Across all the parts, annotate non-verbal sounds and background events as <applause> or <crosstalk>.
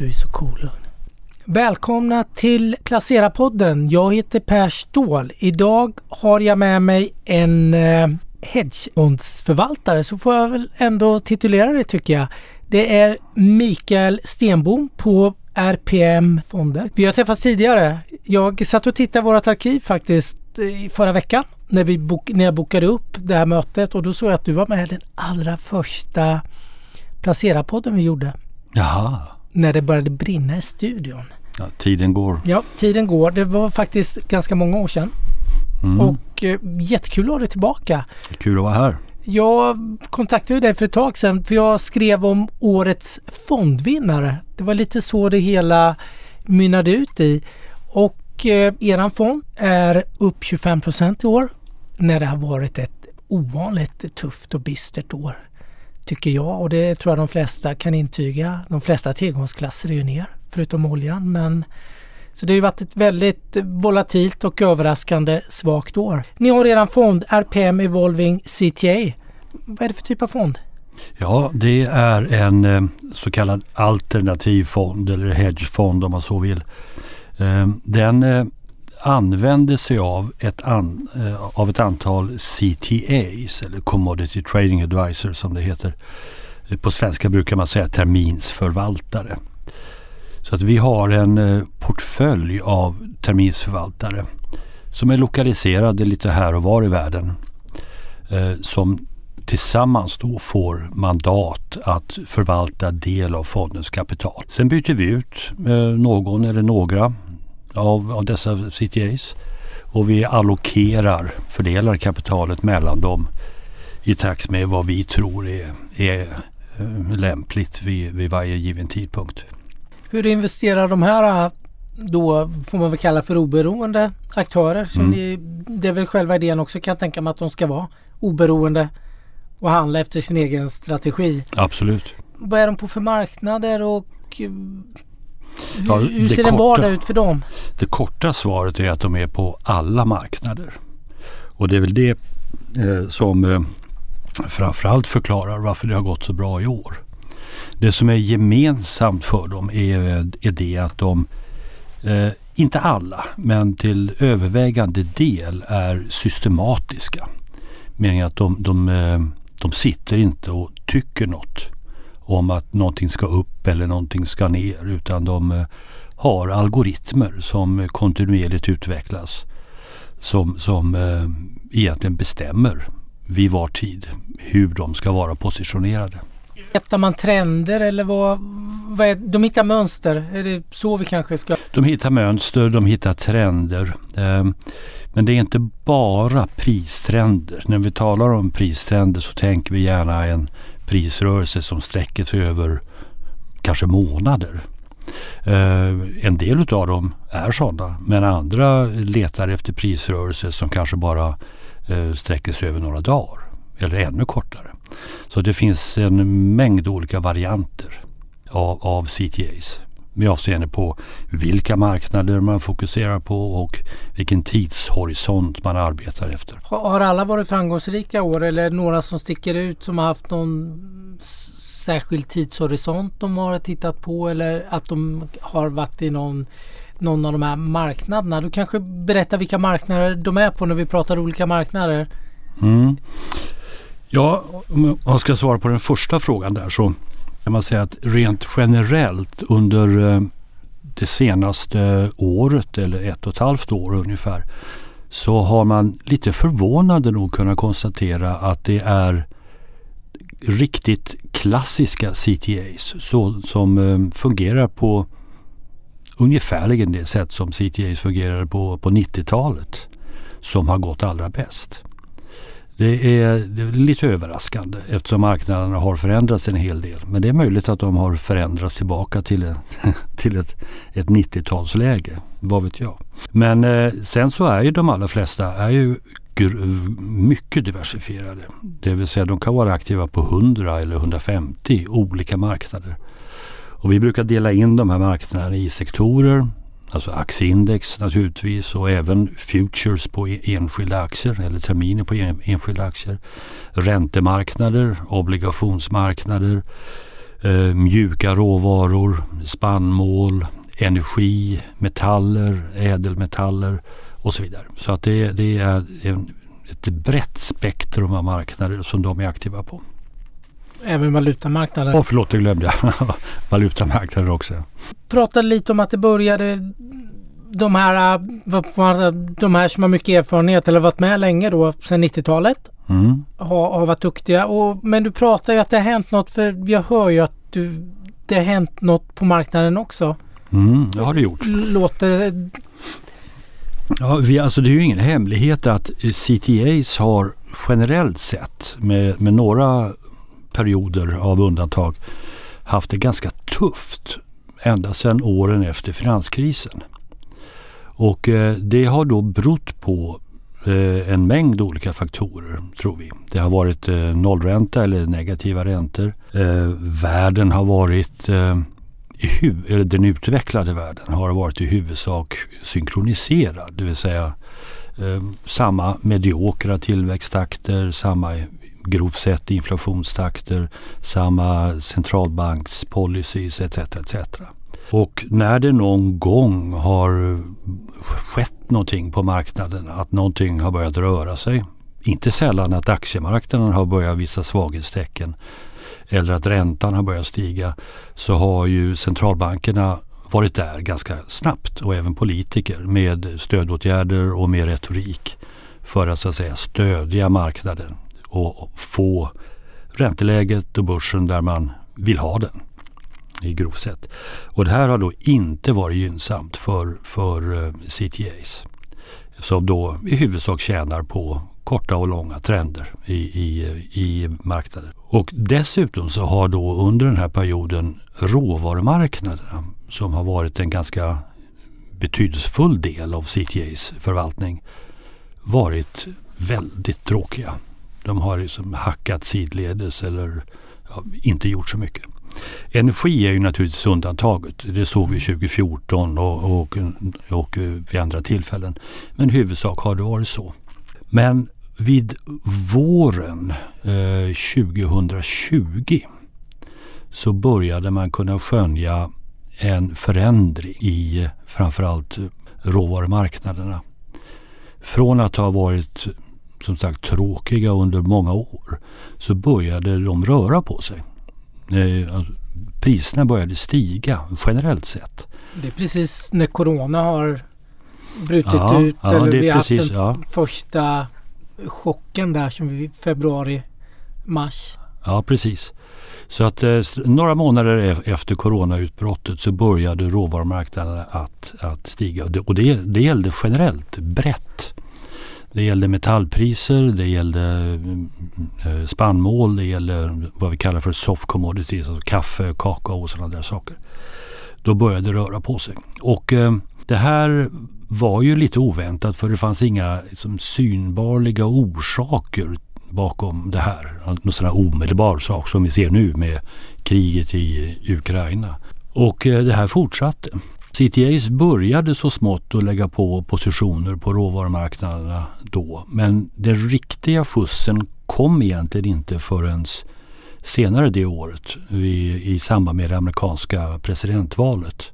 Du är så cool. Välkomna till Placera-podden. Jag heter Per Ståhl. Idag har jag med mig en eh, hedgefondsförvaltare så får jag väl ändå titulera det tycker jag. Det är Mikael Stenbom på RPM Fonder. Vi har träffats tidigare. Jag satt och tittade i vårt arkiv faktiskt eh, i förra veckan när, vi bok, när jag bokade upp det här mötet och då såg jag att du var med i den allra första Placera-podden vi gjorde. Jaha. När det började brinna i studion. Ja, tiden går. Ja, tiden går. Det var faktiskt ganska många år sedan. Mm. Och eh, jättekul att ha dig tillbaka. Kul att vara här. Jag kontaktade dig för ett tag sedan för jag skrev om årets fondvinnare. Det var lite så det hela mynnade ut i. Och eh, eran fond är upp 25 procent i år när det har varit ett ovanligt tufft och bistert år. Tycker jag och det tror jag de flesta kan intyga. De flesta tillgångsklasser är ju ner förutom oljan men så det har ju varit ett väldigt volatilt och överraskande svagt år. Ni har redan fond RPM Evolving CTA. Vad är det för typ av fond? Ja, det är en eh, så kallad alternativ fond eller hedgefond om man så vill. Eh, den eh, använde använder sig av ett, an, eh, av ett antal CTAs eller Commodity Trading Advisor som det heter. På svenska brukar man säga terminsförvaltare. Så att vi har en eh, portfölj av terminsförvaltare som är lokaliserade lite här och var i världen. Eh, som tillsammans då får mandat att förvalta del av fondens kapital. Sen byter vi ut eh, någon eller några av, av dessa CTAs och vi allokerar, fördelar kapitalet mellan dem i takt med vad vi tror är, är lämpligt vid, vid varje given tidpunkt. Hur investerar de här äh, då får man väl kalla för oberoende aktörer som mm. ni, det är väl själva idén också kan jag tänka mig att de ska vara oberoende och handla efter sin egen strategi. Absolut. Vad är de på för marknader och hur, ja, hur ser en vardag ut för dem? Det korta svaret är att de är på alla marknader. Och det är väl det eh, som eh, framförallt förklarar varför det har gått så bra i år. Det som är gemensamt för dem är, är det att de, eh, inte alla, men till övervägande del är systematiska. Meningen att de, de, eh, de sitter inte och tycker något om att någonting ska upp eller någonting ska ner utan de eh, har algoritmer som kontinuerligt utvecklas som, som eh, egentligen bestämmer vid var tid hur de ska vara positionerade. Hittar man trender eller vad, vad är, de hittar mönster? Är det så vi kanske ska? De hittar mönster, de hittar trender. Ehm, men det är inte bara pristrender. När vi talar om pristrender så tänker vi gärna en prisrörelse som sträcker sig över kanske månader. Eh, en del av dem är sådana men andra letar efter prisrörelser som kanske bara eh, sträcker sig över några dagar eller ännu kortare. Så det finns en mängd olika varianter av, av CTAs med avseende på vilka marknader man fokuserar på och vilken tidshorisont man arbetar efter. Har alla varit framgångsrika år eller är det några som sticker ut som har haft någon särskild tidshorisont de har tittat på eller att de har varit i någon, någon av de här marknaderna? Du kanske berättar vilka marknader de är på när vi pratar olika marknader? Mm. Ja, om jag ska svara på den första frågan där så kan man säga att rent generellt under eh, det senaste året eller ett och ett halvt år ungefär så har man lite förvånande nog kunnat konstatera att det är riktigt klassiska CTAs så, som eh, fungerar på ungefärligen det sätt som CTAs fungerade på, på 90-talet som har gått allra bäst. Det är, det är, lite överraskande eftersom marknaderna har förändrats en hel del. Men det är möjligt att de har förändrats tillbaka till, ett, <laughs> till ett, ett 90-talsläge. Vad vet jag. Men eh, sen så är ju de allra flesta är ju mycket diversifierade. Det vill säga de kan vara aktiva på 100 eller 150 olika marknader. Och vi brukar dela in de här marknaderna i sektorer Alltså aktieindex naturligtvis och även futures på e- enskilda aktier eller terminer på enskilda aktier. Räntemarknader, obligationsmarknader, eh, mjuka råvaror, spannmål, energi, metaller, ädelmetaller och så vidare. Så att det, det är en, ett brett spektrum av marknader som de är aktiva på. Även valutamarknaden? Åh, förlåt, det glömde jag. <laughs> valutamarknaden också. Pratade lite om att det började de här, de här som har mycket erfarenhet eller varit med länge då sedan 90-talet mm. har, har varit duktiga. Och, men du pratar ju att det har hänt något för jag hör ju att du, det har hänt något på marknaden också. Mm, det har det gjort. Låter... Ja, vi, alltså det är ju ingen hemlighet att CTAs har generellt sett med, med några perioder av undantag haft det ganska tufft ända sedan åren efter finanskrisen. Och eh, det har då berott på eh, en mängd olika faktorer tror vi. Det har varit eh, nollränta eller negativa räntor. Eh, världen har varit eh, eller den utvecklade världen har varit i huvudsak synkroniserad. Det vill säga eh, samma mediokra tillväxttakter, samma grovt sett inflationstakter, samma centralbankspolicies etc. etc. Och när det någon gång har skett någonting på marknaden, att någonting har börjat röra sig, inte sällan att aktiemarknaden har börjat visa svaghetstecken eller att räntan har börjat stiga, så har ju centralbankerna varit där ganska snabbt och även politiker med stödåtgärder och med retorik för att så att säga stödja marknaden och få ränteläget och börsen där man vill ha den i grovt sett. Och det här har då inte varit gynnsamt för, för eh, CTAs som då i huvudsak tjänar på korta och långa trender i, i, i marknaden. Och dessutom så har då under den här perioden råvarumarknaderna som har varit en ganska betydelsefull del av CTAs förvaltning varit väldigt tråkiga. De har liksom hackat sidledes eller ja, inte gjort så mycket. Energi är ju naturligtvis undantaget. Det såg vi 2014 och, och, och vid andra tillfällen. Men i huvudsak har det varit så. Men vid våren eh, 2020 så började man kunna skönja en förändring i framförallt råvarumarknaderna. Från att ha varit som sagt tråkiga under många år så började de röra på sig. Eh, alltså, priserna började stiga generellt sett. Det är precis när Corona har brutit ja, ut ja, eller vi har haft den ja. första chocken där som vi februari, mars. Ja precis. Så att eh, några månader efter coronautbrottet så började råvarumarknaderna att, att stiga. Och det, och det, det gällde generellt, brett. Det gällde metallpriser, det gällde eh, eh, spannmål, det gällde vad vi kallar för soft commodities, alltså kaffe, kakao och sådana där saker. Då började det röra på sig. Och eh, det här var ju lite oväntat för det fanns inga liksom, synbarliga orsaker bakom det här. Någon sån här omedelbar sak som vi ser nu med kriget i Ukraina. Och eh, det här fortsatte. CTAs började så smått att lägga på positioner på råvarumarknaderna då. Men den riktiga skjutsen kom egentligen inte förrän senare det året i, i samband med det amerikanska presidentvalet.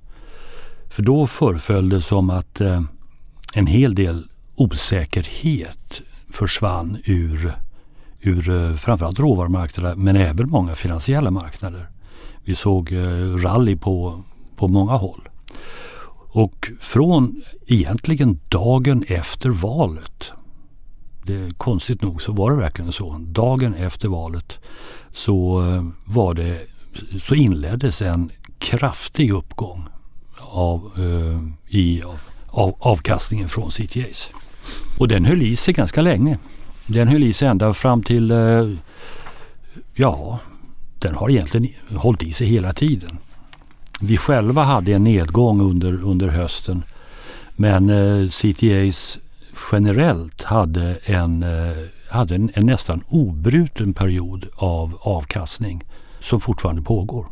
För då föreföll det som att eh, en hel del osäkerhet försvann ur, ur eh, framförallt råvarumarknader men även många finansiella marknader. Vi såg eh, rally på, på många håll. Och från egentligen dagen efter valet, det, konstigt nog så var det verkligen så, dagen efter valet så, eh, var det, så inleddes en kraftig uppgång av, eh, i av, avkastningen från CTAs. Och den höll i sig ganska länge. Den höll i sig ända fram till, eh, ja, den har egentligen hållit i sig hela tiden. Vi själva hade en nedgång under, under hösten. Men eh, CTAs generellt hade en, eh, hade en, en nästan obruten period av avkastning som fortfarande pågår.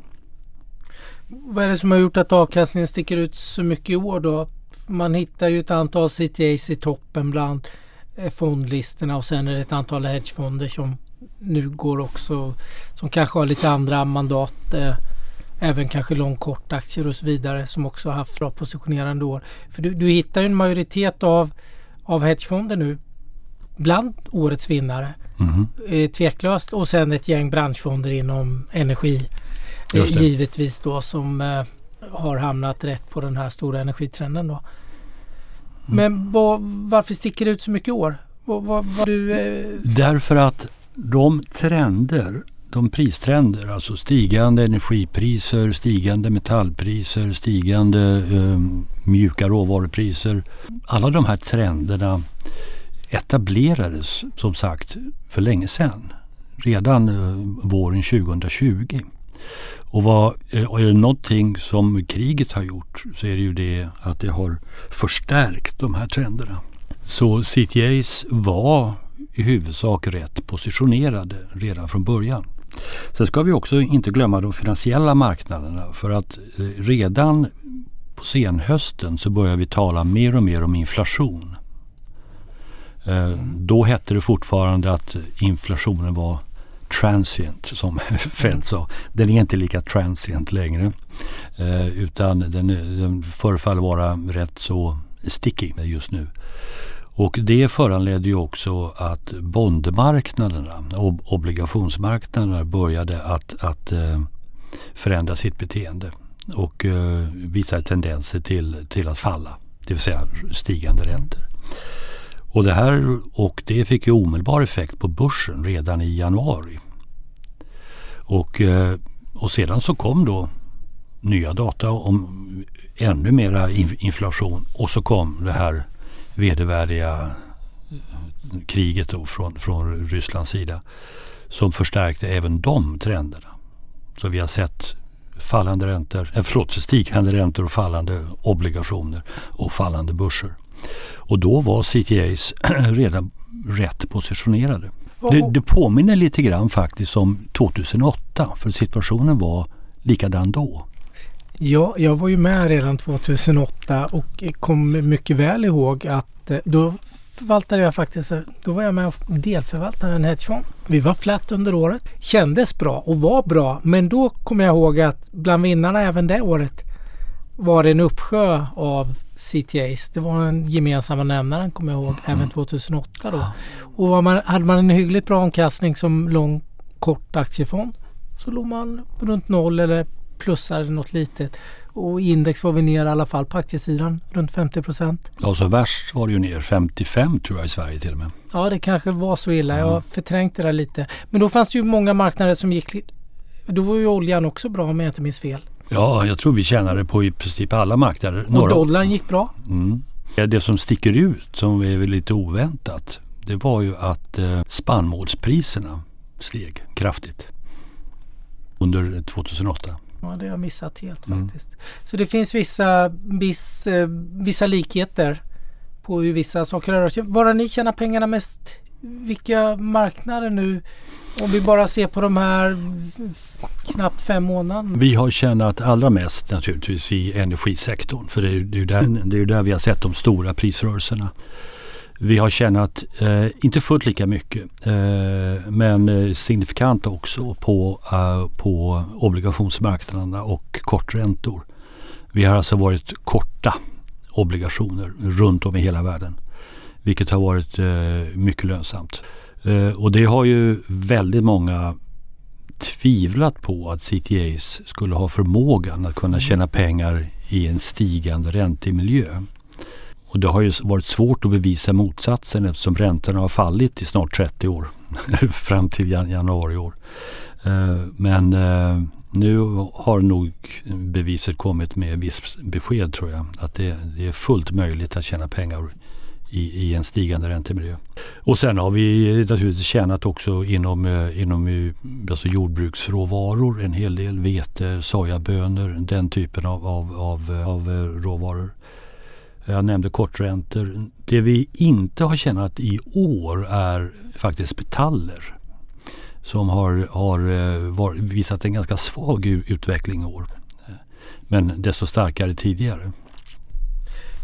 Vad är det som har gjort att avkastningen sticker ut så mycket i år då? Man hittar ju ett antal CTAs i toppen bland eh, fondlistorna och sen är det ett antal hedgefonder som nu går också som kanske har lite andra mandat. Eh, Även kanske lång kort aktier och så vidare som också har haft bra positionerande år. För du, du hittar ju en majoritet av, av hedgefonder nu bland årets vinnare. Mm. Eh, tveklöst och sen ett gäng branschfonder inom energi. Eh, givetvis då som eh, har hamnat rätt på den här stora energitrenden då. Mm. Men var, varför sticker det ut så mycket i år? Var, var, du, eh... Därför att de trender, de pristrender, alltså stigande energipriser, stigande metallpriser, stigande eh, mjuka råvarupriser. Alla de här trenderna etablerades som sagt för länge sedan. Redan eh, våren 2020. Och vad, eh, och är det någonting som kriget har gjort så är det ju det att det har förstärkt de här trenderna. Så CTAs var i huvudsak rätt positionerade redan från början. Sen ska vi också inte glömma de finansiella marknaderna för att eh, redan på senhösten så börjar vi tala mer och mer om inflation. Eh, då hette det fortfarande att inflationen var transient som <laughs> Fed sa. Den är inte lika transient längre. Eh, utan den, den förefaller vara rätt så sticky just nu. Och det föranledde ju också att bondmarknaderna och obligationsmarknaderna började att, att eh, förändra sitt beteende och eh, visade tendenser till, till att falla. Det vill säga stigande räntor. Och det här och det fick ju omedelbar effekt på börsen redan i januari. Och, eh, och sedan så kom då nya data om ännu mera inflation och så kom det här vedervärdiga eh, kriget då från, från Rysslands sida som förstärkte även de trenderna. Så vi har sett fallande räntor, äh, förlåt, stigande räntor och fallande obligationer och fallande börser. Och då var CTAs <clears throat> redan rätt positionerade. Det, det påminner lite grann faktiskt om 2008 för situationen var likadan då. Ja, jag var ju med redan 2008 och kom mycket väl ihåg att eh, då förvaltade jag faktiskt, eh, då var jag med och delförvaltade en hedgefond. Vi var flat under året. Kändes bra och var bra men då kommer jag ihåg att bland vinnarna även det året var det en uppsjö av CTAs. Det var en gemensamma nämnaren kommer jag ihåg, mm. även 2008 då. Och man, hade man en hyggligt bra omkastning som lång kort aktiefond så låg man runt noll eller plussade något litet. Och index var vi ner i alla fall på aktiesidan, runt 50 procent. Ja, så värst var det ju ner 55 tror jag i Sverige till och med. Ja, det kanske var så illa. Jag har förträngt det där lite. Men då fanns det ju många marknader som gick... Då var ju oljan också bra om jag inte minns fel. Ja, jag tror vi tjänade på i princip alla marknader. Och dollarn gick bra. Mm. Det som sticker ut, som är lite oväntat, det var ju att eh, spannmålspriserna steg kraftigt under 2008. Ja, det har jag missat helt mm. faktiskt. Så det finns vissa, viss, eh, vissa likheter på hur vissa saker rör sig. Var har ni tjänar pengarna mest? Vilka marknader nu? Om vi bara ser på de här knappt fem månaderna. Vi har tjänat allra mest naturligtvis i energisektorn. För det är, är, där, det är där vi har sett de stora prisrörelserna. Vi har tjänat, eh, inte fullt lika mycket, eh, men eh, signifikant också på, uh, på obligationsmarknaderna och korträntor. Vi har alltså varit korta obligationer runt om i hela världen. Vilket har varit eh, mycket lönsamt. Eh, och det har ju väldigt många tvivlat på att CTAs skulle ha förmågan att kunna tjäna pengar i en stigande räntemiljö. Och det har ju varit svårt att bevisa motsatsen eftersom räntorna har fallit i snart 30 år. <laughs> fram till januari i år. Eh, men eh, nu har nog beviset kommit med viss besked tror jag. Att det, det är fullt möjligt att tjäna pengar i, i, en stigande räntemiljö. Och sen har vi naturligtvis tjänat också inom, eh, inom alltså jordbruksråvaror en hel del. Vete, sojabönor, den typen av, av, av, av råvaror. Jag nämnde korträntor. Det vi inte har tjänat i år är faktiskt metaller som har, har eh, var, visat en ganska svag utveckling i år. Men desto starkare tidigare.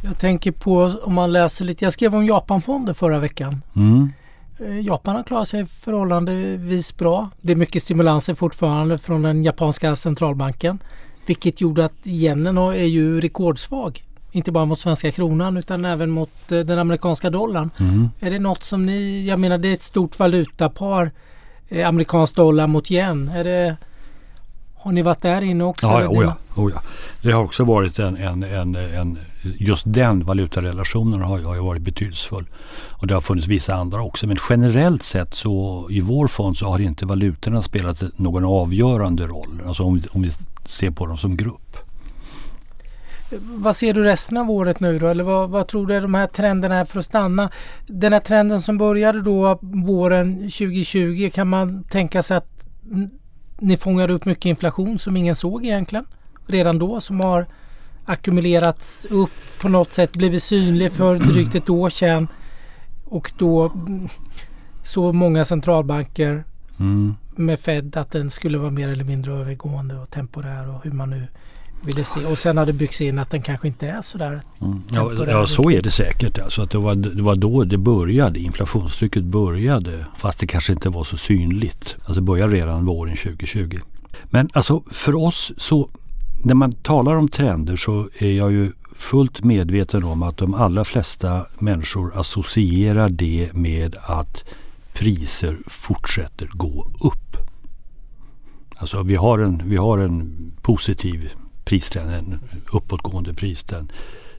Jag tänker på om man läser lite. Jag skrev om Japanfonder förra veckan. Mm. Eh, Japan har klarat sig förhållandevis bra. Det är mycket stimulanser fortfarande från den japanska centralbanken. Vilket gjorde att yenen är ju rekordsvag. Inte bara mot svenska kronan utan även mot eh, den amerikanska dollarn. Mm. Är det något som ni, jag menar det är ett stort valutapar, eh, amerikansk dollar mot yen. Är det, har ni varit där inne också? Ja, oh ja, oh ja. Det har också varit en, en, en, en just den valutarelationen har, har varit betydelsefull. Och det har funnits vissa andra också. Men generellt sett så i vår fond så har inte valutorna spelat någon avgörande roll. Alltså om, om vi ser på dem som grupp. Vad ser du resten av året nu då? Eller vad, vad tror du är de här trenderna är för att stanna? Den här trenden som började då våren 2020 kan man tänka sig att ni fångade upp mycket inflation som ingen såg egentligen redan då som har ackumulerats upp på något sätt, blivit synlig för drygt ett år sedan och då så många centralbanker mm. med Fed att den skulle vara mer eller mindre övergående och temporär och hur man nu ville se. Och sen har det byggts in att den kanske inte är sådär mm. ja, ja, så är det säkert. Alltså att det, var, det var då det började. Inflationstrycket började. Fast det kanske inte var så synligt. Alltså det började redan våren 2020. Men alltså för oss så när man talar om trender så är jag ju fullt medveten om att de allra flesta människor associerar det med att priser fortsätter gå upp. Alltså vi har en, vi har en positiv pristrenden, uppåtgående pristrend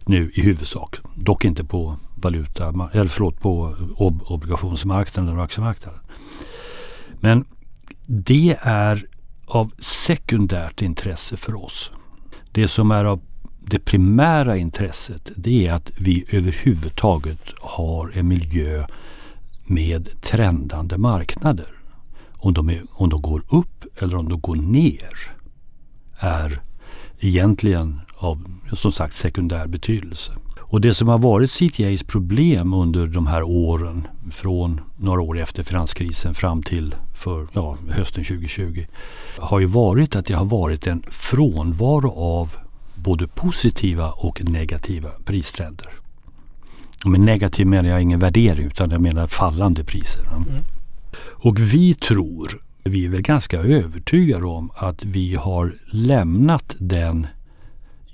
nu i huvudsak. Dock inte på valuta, eller förlåt på ob obligationsmarknaden och aktiemarknaden. Men det är av sekundärt intresse för oss. Det som är av det primära intresset det är att vi överhuvudtaget har en miljö med trendande marknader. Om de, är, om de går upp eller om de går ner är egentligen av som sagt sekundär betydelse. Och det som har varit CTAs problem under de här åren från några år efter finanskrisen fram till för, ja, hösten 2020 har ju varit att det har varit en frånvaro av både positiva och negativa pristrender. Och med negativ menar jag ingen värdering utan jag menar fallande priser. Mm. Och vi tror, vi är väl ganska övertygade om att vi har lämnat den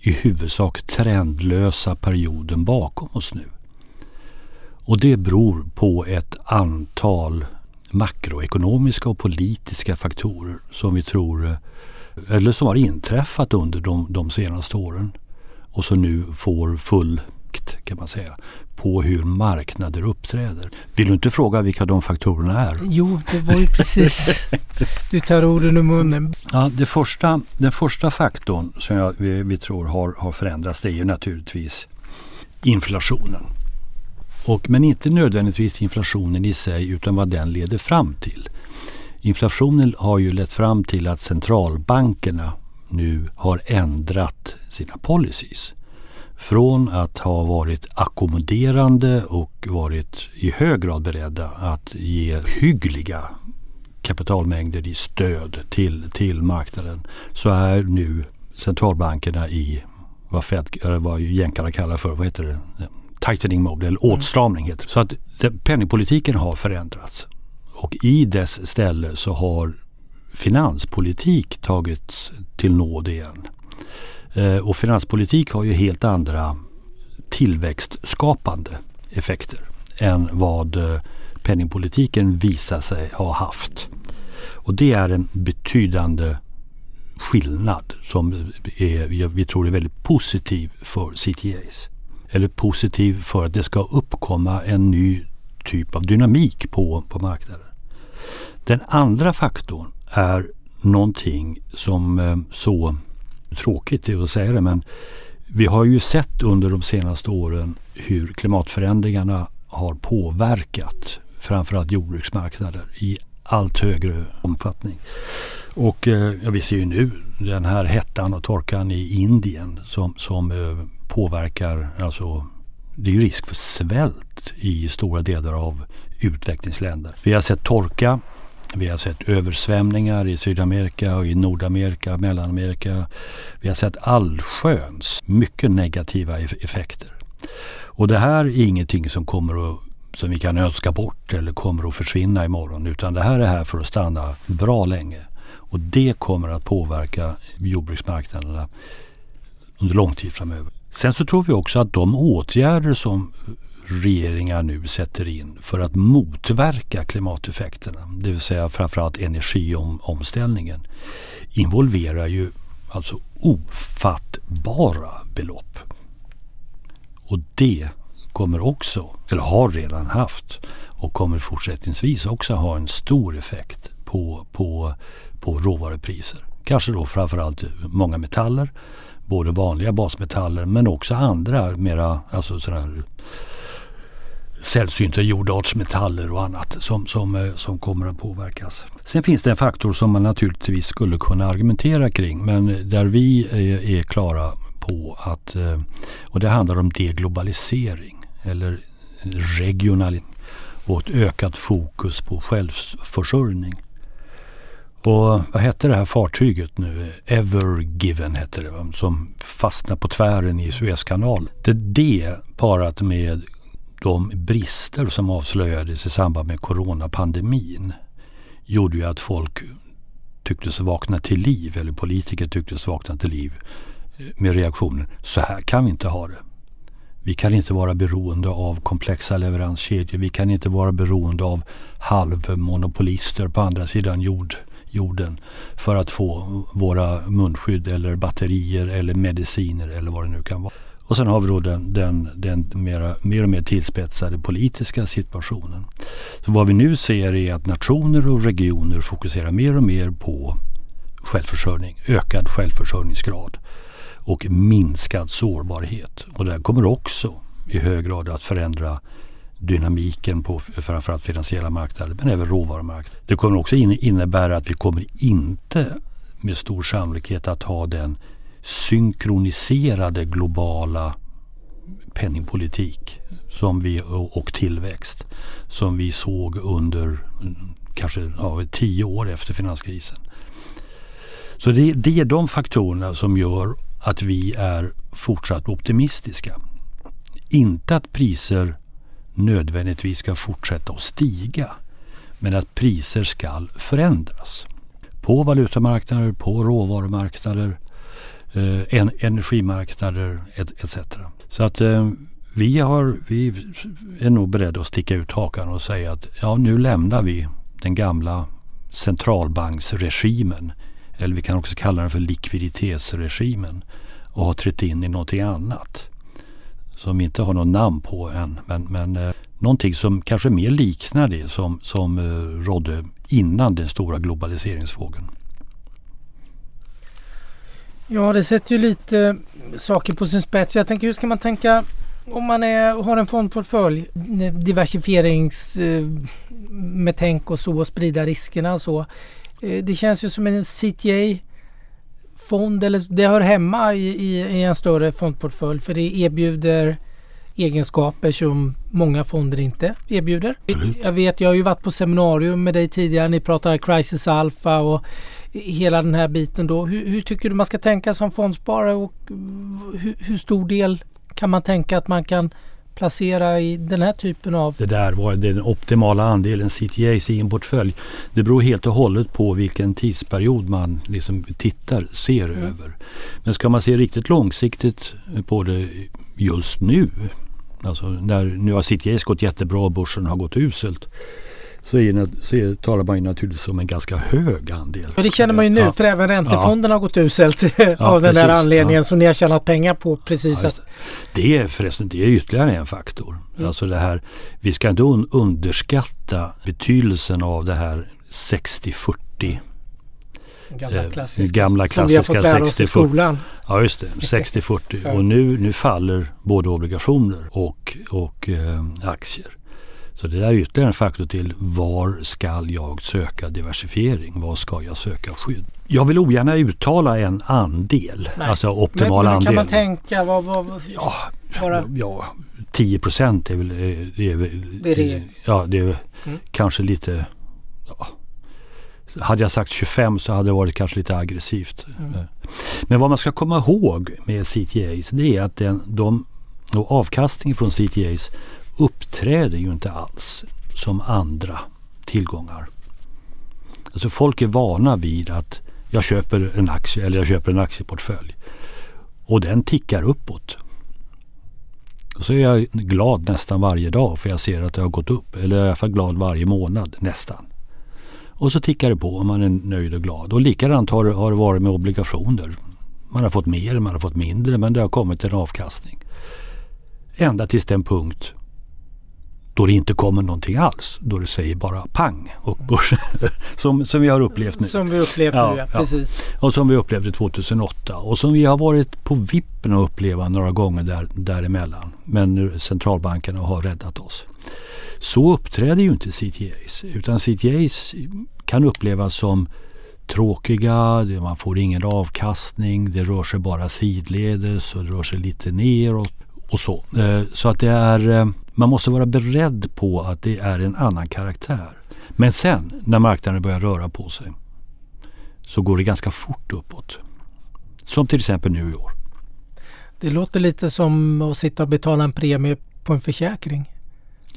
i huvudsak trendlösa perioden bakom oss nu. Och det beror på ett antal makroekonomiska och politiska faktorer som vi tror, eller som har inträffat under de, de senaste åren och som nu får full kan man säga på hur marknader uppträder. Vill du inte fråga vilka de faktorerna är? Jo, det var ju precis. <laughs> Du tar orden ur munnen. Ja, det första, den första faktorn som jag, vi, vi tror har, har förändrats det är ju naturligtvis inflationen. Och, men inte nödvändigtvis inflationen i sig utan vad den leder fram till. Inflationen har ju lett fram till att centralbankerna nu har ändrat sina policies. Från att ha varit ackommoderande och varit i hög grad beredda att ge hyggliga kapitalmängder i stöd till, till marknaden så är nu centralbankerna i vad, Fed, vad jänkarna kallar för, vad heter det, tightening mode eller mm. åtstramning heter det. Så att penningpolitiken har förändrats. Och i dess ställe så har finanspolitik tagits till nåd igen. Eh, och finanspolitik har ju helt andra tillväxtskapande effekter än vad eh, penningpolitiken visar sig ha haft. Och det är en betydande skillnad som eh, är, vi tror är väldigt positiv för CTAs. Eller positiv för att det ska uppkomma en ny typ av dynamik på, på marknaden. Den andra faktorn är någonting som så tråkigt att säga det men vi har ju sett under de senaste åren hur klimatförändringarna har påverkat framförallt jordbruksmarknader i allt högre omfattning. Och eh, ja, vi ser ju nu den här hettan och torkan i Indien som, som eh, påverkar, alltså det är ju risk för svält i stora delar av utvecklingsländer. Vi har sett torka vi har sett översvämningar i Sydamerika och i Nordamerika, Mellanamerika. Vi har sett allsköns mycket negativa effekter. Och det här är ingenting som kommer att som vi kan önska bort eller kommer att försvinna imorgon. Utan det här är här för att stanna bra länge. Och det kommer att påverka jordbruksmarknaderna under lång tid framöver. Sen så tror vi också att de åtgärder som regeringar nu sätter in för att motverka klimateffekterna, det vill säga framförallt energiomställningen, involverar ju alltså ofattbara belopp. Och det kommer också, eller har redan haft och kommer fortsättningsvis också ha en stor effekt på, på, på råvarupriser. Kanske då framförallt många metaller, både vanliga basmetaller men också andra mera alltså sådär sällsynta jordartsmetaller och annat som, som, eh, som kommer att påverkas. Sen finns det en faktor som man naturligtvis skulle kunna argumentera kring men där vi eh, är, klara på att, eh, och det handlar om deglobalisering eller regionalisering och ett ökat fokus på självförsörjning. Och vad hette det här fartyget nu? Evergiven hette det som fastnade på tvären i Suezkanalen. Det är det parat med de brister som avslöjades i samband med coronapandemin gjorde ju att folk tycktes vakna till liv, eller politiker tycktes vakna till liv eh, med reaktionen så här kan vi inte ha det. Vi kan inte vara beroende av komplexa leveranskedjor. Vi kan inte vara beroende av halvmonopolister på andra sidan jord, jorden för att få våra munskydd eller batterier eller mediciner eller vad det nu kan vara. Och sen har vi då den, den, den mera, mer och mer tillspetsade politiska situationen. Så vad vi nu ser är att nationer och regioner fokuserar mer och mer på självförsörjning, ökad självförsörjningsgrad och minskad sårbarhet. Och det kommer också i hög grad att förändra dynamiken på framförallt finansiella marknader men även råvarumarknader. Det kommer också innebära att vi kommer inte med stor sannolikhet att ha den synkroniserade globala penningpolitik som vi, och tillväxt som vi såg under kanske ja, tio år efter finanskrisen. Så det, det är de faktorerna som gör att vi är fortsatt optimistiska. Inte att priser nödvändigtvis ska fortsätta att stiga men att priser ska förändras. På valutamarknader, på råvarumarknader, eh, energimarknader etc. Så att eh, vi, har, vi är nog beredda att sticka ut hakan och säga att ja, nu lämnar vi den gamla centralbanksregimen. Eller vi kan också kalla den för likviditetsregimen och har trätt in i någonting annat. Som vi inte har något namn på än. Men, men eh, någonting som kanske mer liknar det som, som eh, rådde innan den stora globaliseringsvågen. Ja, det sätter ju lite saker på sin spets. Jag tänker hur ska man tänka om man är, har en fondportfölj, diversifierings eh, med tänk och så, sprida riskerna och så. Eh, det känns ju som en CTA fond eller det hör hemma i, i, i, en större fondportfölj för det erbjuder egenskaper som många fonder inte erbjuder. Jag vet, jag har ju varit på seminarium med dig tidigare. Ni pratar Crisis Alpha och hela den här biten då. Hur, hur tycker du man ska tänka som fondsparare och hur, hur, stor del kan man tänka att man kan placera i den här typen av... Det där var den optimala andelen CTAs i en portfölj. Det beror helt och hållet på vilken tidsperiod man liksom tittar, ser mm. över. Men ska man se riktigt långsiktigt på det just nu, alltså när nu har CTAs gått jättebra och börsen har gått uselt så, är, så är, talar man ju naturligtvis om en ganska hög andel. Och det känner man ju nu ja. för även räntefonderna ja. har gått uselt <laughs> av den där anledningen som ni har tjänat pengar på precis. Att... Det är förresten det är ytterligare en faktor. Mm. Alltså det här, vi ska inte un underskatta betydelsen av det här 60-40 Gamla eh, klassiska, gamla klassiska som vi har fått lära oss i skolan. Ja just det, <laughs> 60-40 ja. och nu, nu faller både obligationer och, och eh, aktier. Så det är ytterligare en faktor till var ska jag söka diversifiering? Var ska jag söka skydd? Jag vill ogärna uttala en andel, Nej. alltså optimal men, men andel. kan man tänka? Vad, vad, ja, bara... ja, 10 procent är väl... Det är, väl, det är det. Ja, det är mm. kanske lite... Ja. Hade jag sagt 25 så hade det varit kanske lite aggressivt. Mm. Men vad man ska komma ihåg med CTAs det är att den, de, och avkastningen från CTAs uppträder ju inte alls som andra tillgångar. Alltså folk är vana vid att jag köper en aktie eller jag köper en aktieportfölj. Och den tickar uppåt. Och så är jag glad nästan varje dag för jag ser att det har gått upp. Eller i alla fall glad varje månad nästan. Och så tickar det på och man är nöjd och glad. Och likadant har det, har det varit med obligationer. Man har fått mer, man har fått mindre men det har kommit en avkastning. Ända tills den punkt då det inte kommer någonting alls. Då det säger bara pang och börs, <laughs> som, som vi har upplevt nu. Som vi upplevde ja, nu, ja. precis. Och som vi upplevde 2008 och som vi har varit på vippen att uppleva några gånger där, däremellan. Men centralbankerna har räddat oss. Så uppträder ju inte CTAs utan CTAs kan upplevas som tråkiga, man får ingen avkastning, det rör sig bara sidledes och det rör sig lite neråt och så. Eh, så att det är, eh, man måste vara beredd på att det är en annan karaktär. Men sen när marknaden börjar röra på sig så går det ganska fort uppåt. Som till exempel nu i år. Det låter lite som att sitta och betala en premie på en försäkring.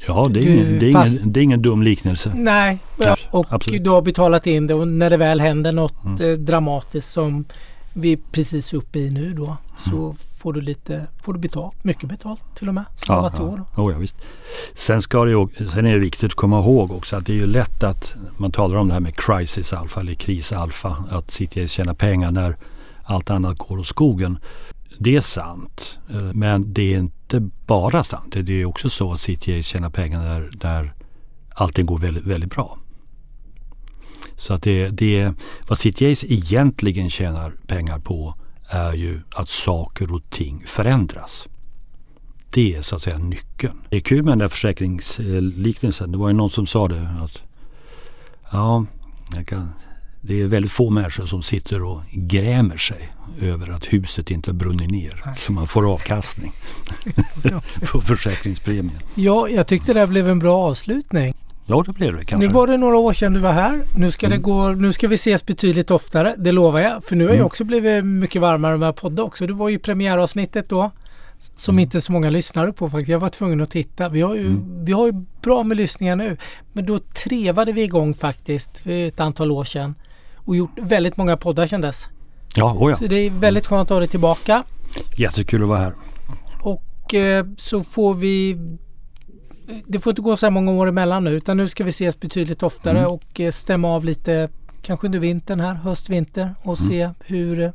Ja, det är, ingen, det, är fast, ingen, det är ingen dum liknelse. Nej, ja, och absolut. du har betalat in det och när det väl händer något mm. Eh, dramatiskt som vi är precis uppe i nu då så mm. Får du lite får du betalt, mycket betalt till och med. Som ja, ja. År. Oh, ja, visst. Sen, ska det, sen är det viktigt att komma ihåg också att det är ju lätt att man talar om det här med crisis alfa eller krisalfa. Att CTS tjänar pengar när allt annat går åt skogen. Det är sant. Eh, men det är inte bara sant. Det är också så att CTA tjänar pengar när, när allting går väldigt, väldigt bra. Så att det, det, vad CTAs egentligen tjänar pengar på är ju att saker och ting förändras. Det är så att säga nyckeln. Det är kul med den där försäkringsliknelsen. Det var ju någon som sa det. att ja, kan, Det är väldigt få människor som sitter och grämer sig över att huset inte brunner ner. Nej. Så man får avkastning <laughs> på försäkringspremien. Ja, jag tyckte det blev en bra avslutning. Ja, det blev det kanske. Nu var det några år sedan du var här. Nu ska, mm. det gå, nu ska vi ses betydligt oftare, det lovar jag. För nu har mm. jag också blivit mycket varmare med podda också. Du var ju premiäravsnittet då. Som mm. inte så många lyssnade på faktiskt. Jag var tvungen att titta. Vi har, ju, mm. vi har ju bra med lyssningar nu. Men då trevade vi igång faktiskt för ett antal år sedan. Och gjort väldigt många poddar dess. Ja, oh ja. Så det är väldigt skönt att ha dig tillbaka. Jättekul att vara här. Och eh, så får vi det får inte gå så här många år emellan nu utan nu ska vi ses betydligt oftare mm. och eh, stämma av lite kanske under vintern här, höst, vinter och mm. se hur eh,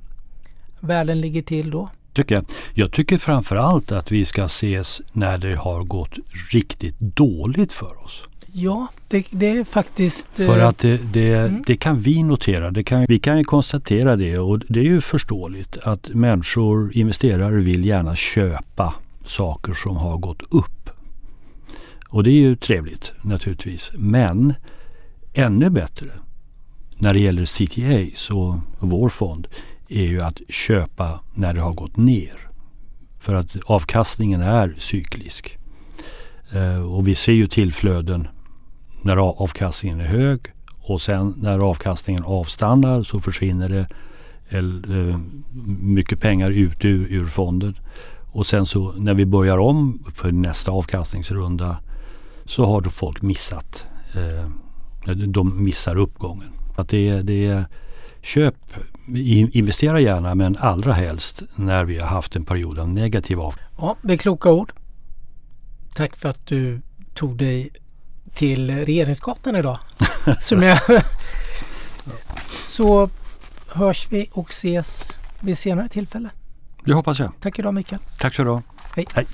världen ligger till då. Tycker jag. jag tycker framförallt att vi ska ses när det har gått riktigt dåligt för oss. Ja, det, det är faktiskt... För att det, det, mm. det kan vi notera. Det kan, vi kan ju konstatera det och det är ju förståeligt att människor, investerare vill gärna köpa saker som har gått upp. Och det är ju trevligt naturligtvis. Men ännu bättre när det gäller CTA så vår fond är ju att köpa när det har gått ner. För att avkastningen är cyklisk. Eh, och vi ser ju tillflöden när avkastningen är hög och sen när avkastningen avstannar så försvinner det eh, mycket pengar ut ur, ur fonden. Och sen så när vi börjar om för nästa avkastningsrunda så har då folk missat. Eh, de missar uppgången. Att det, det köp, investera gärna men allra helst när vi har haft en period av negativ av. Ja, det är kloka ord. Tack för att du tog dig till Regeringsgatan idag. <laughs> Som jag så hörs vi och ses vid senare tillfälle. Det hoppas jag. Tack idag Mikael. Tack så du Hej. Hej.